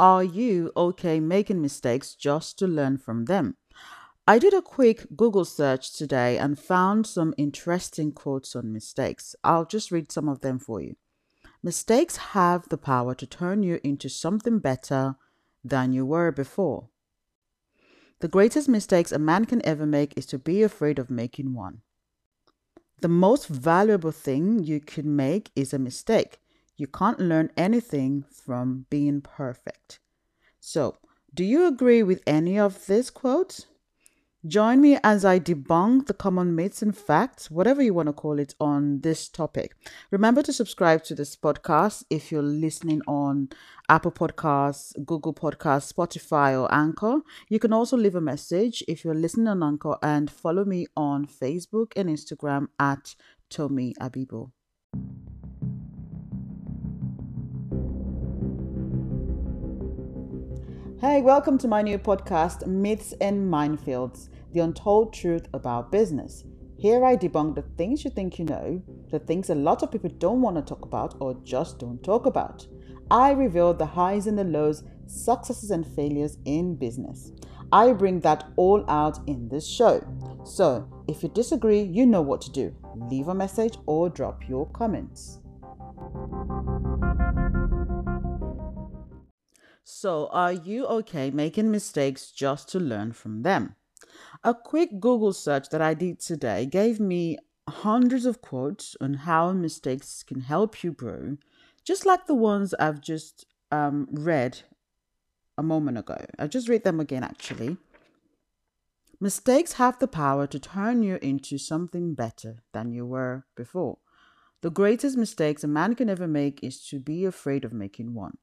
Are you okay making mistakes just to learn from them? I did a quick Google search today and found some interesting quotes on mistakes. I'll just read some of them for you. Mistakes have the power to turn you into something better than you were before. The greatest mistakes a man can ever make is to be afraid of making one. The most valuable thing you can make is a mistake. You can't learn anything from being perfect. So, do you agree with any of these quotes? Join me as I debunk the common myths and facts, whatever you want to call it, on this topic. Remember to subscribe to this podcast if you're listening on Apple Podcasts, Google Podcasts, Spotify, or Anchor. You can also leave a message if you're listening on Anchor and follow me on Facebook and Instagram at Tomi Abibu. Hey, welcome to my new podcast, Myths and Minefields The Untold Truth About Business. Here I debunk the things you think you know, the things a lot of people don't want to talk about or just don't talk about. I reveal the highs and the lows, successes and failures in business. I bring that all out in this show. So, if you disagree, you know what to do. Leave a message or drop your comments. So, are you okay making mistakes just to learn from them? A quick Google search that I did today gave me hundreds of quotes on how mistakes can help you grow, just like the ones I've just um, read a moment ago. I'll just read them again actually. Mistakes have the power to turn you into something better than you were before. The greatest mistakes a man can ever make is to be afraid of making one.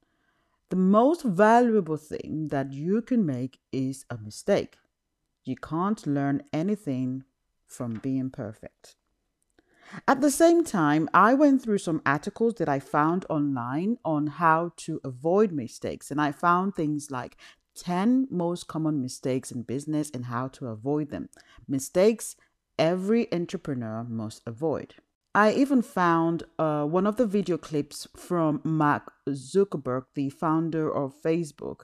The most valuable thing that you can make is a mistake. You can't learn anything from being perfect. At the same time, I went through some articles that I found online on how to avoid mistakes, and I found things like 10 most common mistakes in business and how to avoid them. Mistakes every entrepreneur must avoid. I even found uh, one of the video clips from Mark Zuckerberg, the founder of Facebook.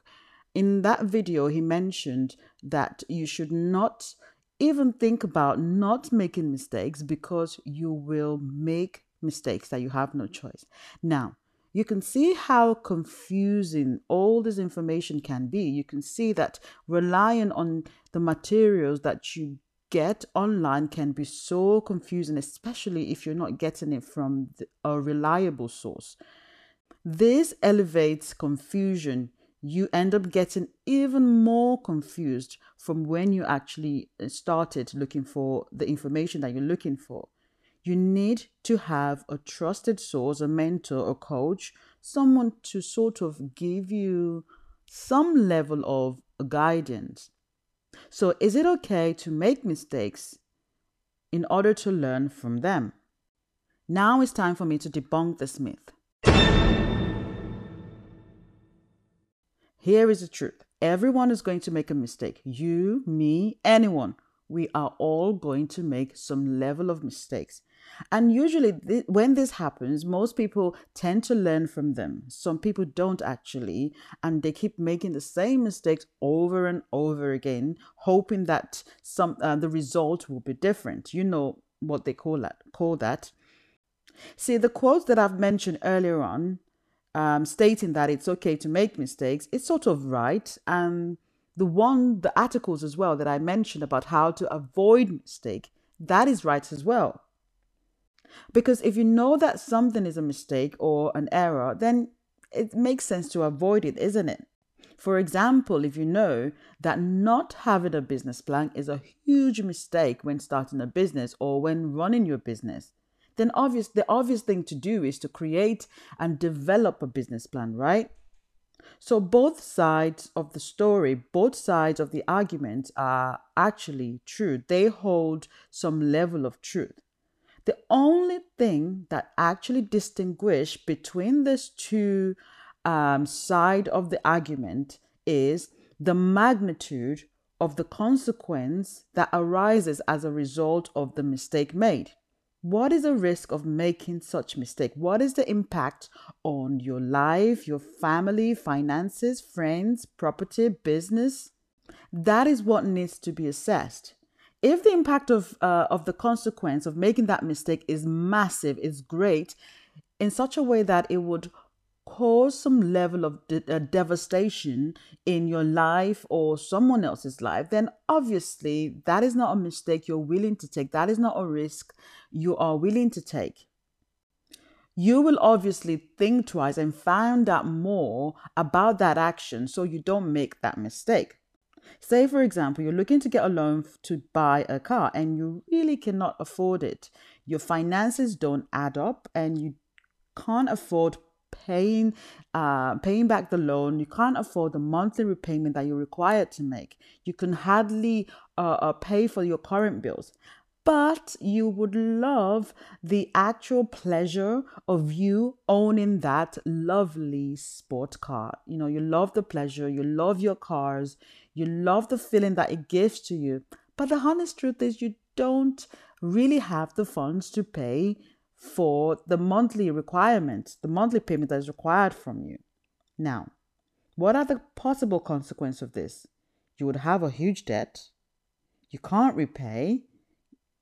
In that video, he mentioned that you should not even think about not making mistakes because you will make mistakes that you have no choice. Now, you can see how confusing all this information can be. You can see that relying on the materials that you get online can be so confusing, especially if you're not getting it from a reliable source. This elevates confusion. You end up getting even more confused from when you actually uh, started looking for the information that you're looking for. You need to have a trusted source, a mentor, a coach, someone to sort of give you some level of guidance so, is it okay to make mistakes in order to learn from them? Now it's time for me to debunk this myth. Here is the truth everyone is going to make a mistake. You, me, anyone. We are all going to make some level of mistakes. And usually, th- when this happens, most people tend to learn from them. Some people don't actually, and they keep making the same mistakes over and over again, hoping that some uh, the result will be different. You know what they call that? Call that. See, the quotes that I've mentioned earlier on, um, stating that it's okay to make mistakes, it's sort of right. And the one, the articles as well that I mentioned about how to avoid mistake, that is right as well. Because if you know that something is a mistake or an error, then it makes sense to avoid it, isn't it? For example, if you know that not having a business plan is a huge mistake when starting a business or when running your business, then obvious the obvious thing to do is to create and develop a business plan, right? So both sides of the story, both sides of the argument are actually true. They hold some level of truth. The only thing that actually distinguishes between these two um, side of the argument is the magnitude of the consequence that arises as a result of the mistake made. What is the risk of making such mistake? What is the impact on your life, your family, finances, friends, property, business? That is what needs to be assessed. If the impact of uh, of the consequence of making that mistake is massive, is great, in such a way that it would cause some level of de- uh, devastation in your life or someone else's life, then obviously that is not a mistake you're willing to take. That is not a risk you are willing to take. You will obviously think twice and find out more about that action so you don't make that mistake. Say, for example, you're looking to get a loan to buy a car and you really cannot afford it. Your finances don't add up and you can't afford paying uh, paying back the loan you can't afford the monthly repayment that you're required to make you can hardly uh, uh, pay for your current bills but you would love the actual pleasure of you owning that lovely sport car. You know, you love the pleasure, you love your cars, you love the feeling that it gives to you. But the honest truth is, you don't really have the funds to pay for the monthly requirement, the monthly payment that is required from you. Now, what are the possible consequences of this? You would have a huge debt, you can't repay,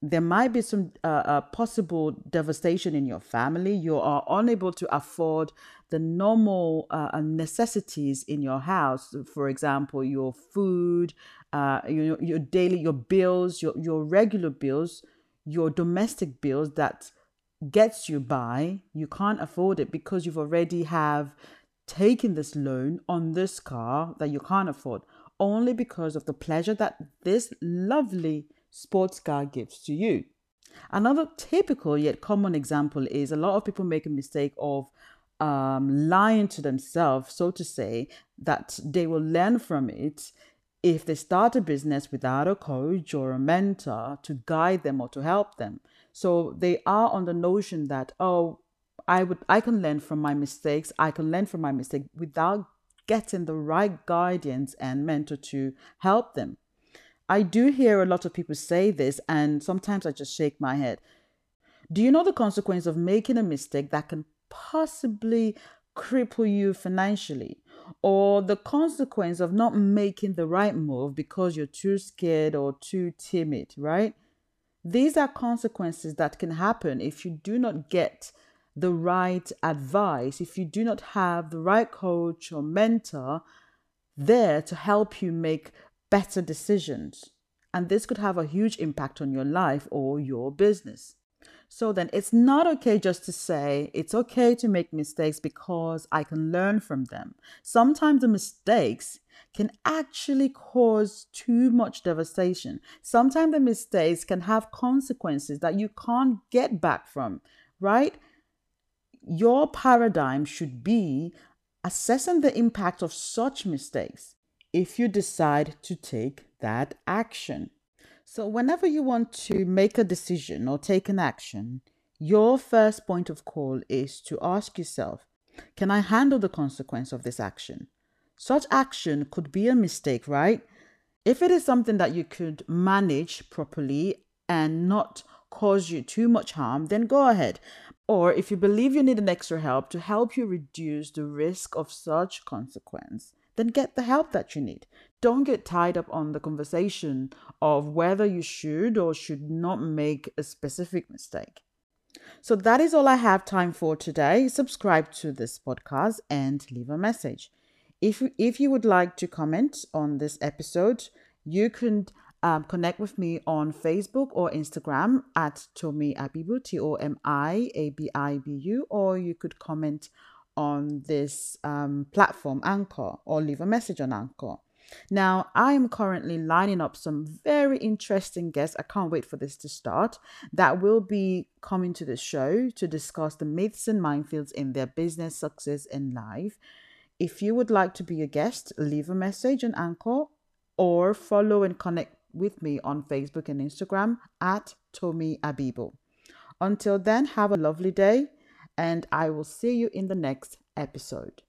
there might be some uh, uh, possible devastation in your family. You are unable to afford the normal uh, necessities in your house. For example, your food, uh, your, your daily, your bills, your, your regular bills, your domestic bills that gets you by, you can't afford it because you've already have taken this loan on this car that you can't afford only because of the pleasure that this lovely sports car gives to you. Another typical yet common example is a lot of people make a mistake of um, lying to themselves, so to say, that they will learn from it if they start a business without a coach or a mentor to guide them or to help them. So they are on the notion that, oh, I would I can learn from my mistakes. I can learn from my mistake without getting the right guidance and mentor to help them. I do hear a lot of people say this, and sometimes I just shake my head. Do you know the consequence of making a mistake that can possibly cripple you financially? Or the consequence of not making the right move because you're too scared or too timid, right? These are consequences that can happen if you do not get the right advice, if you do not have the right coach or mentor there to help you make better decisions. And this could have a huge impact on your life or your business. So then it's not okay just to say it's okay to make mistakes because I can learn from them. Sometimes the mistakes can actually cause too much devastation. Sometimes the mistakes can have consequences that you can't get back from, right? Your paradigm should be assessing the impact of such mistakes if you decide to take that action. So, whenever you want to make a decision or take an action, your first point of call is to ask yourself Can I handle the consequence of this action? Such action could be a mistake, right? If it is something that you could manage properly and not cause you too much harm, then go ahead. Or if you believe you need an extra help to help you reduce the risk of such consequence, then get the help that you need. Don't get tied up on the conversation of whether you should or should not make a specific mistake. So that is all I have time for today. Subscribe to this podcast and leave a message. If you, if you would like to comment on this episode, you can um, connect with me on Facebook or Instagram at Tomi Abibu, T O M I A B I B U, or you could comment on this um, platform, Anchor, or leave a message on Anchor. Now, I am currently lining up some very interesting guests. I can't wait for this to start. That will be coming to the show to discuss the myths and minefields in their business, success, and life. If you would like to be a guest, leave a message on Anchor or follow and connect with me on Facebook and Instagram at Tomi Abibu. Until then, have a lovely day and I will see you in the next episode.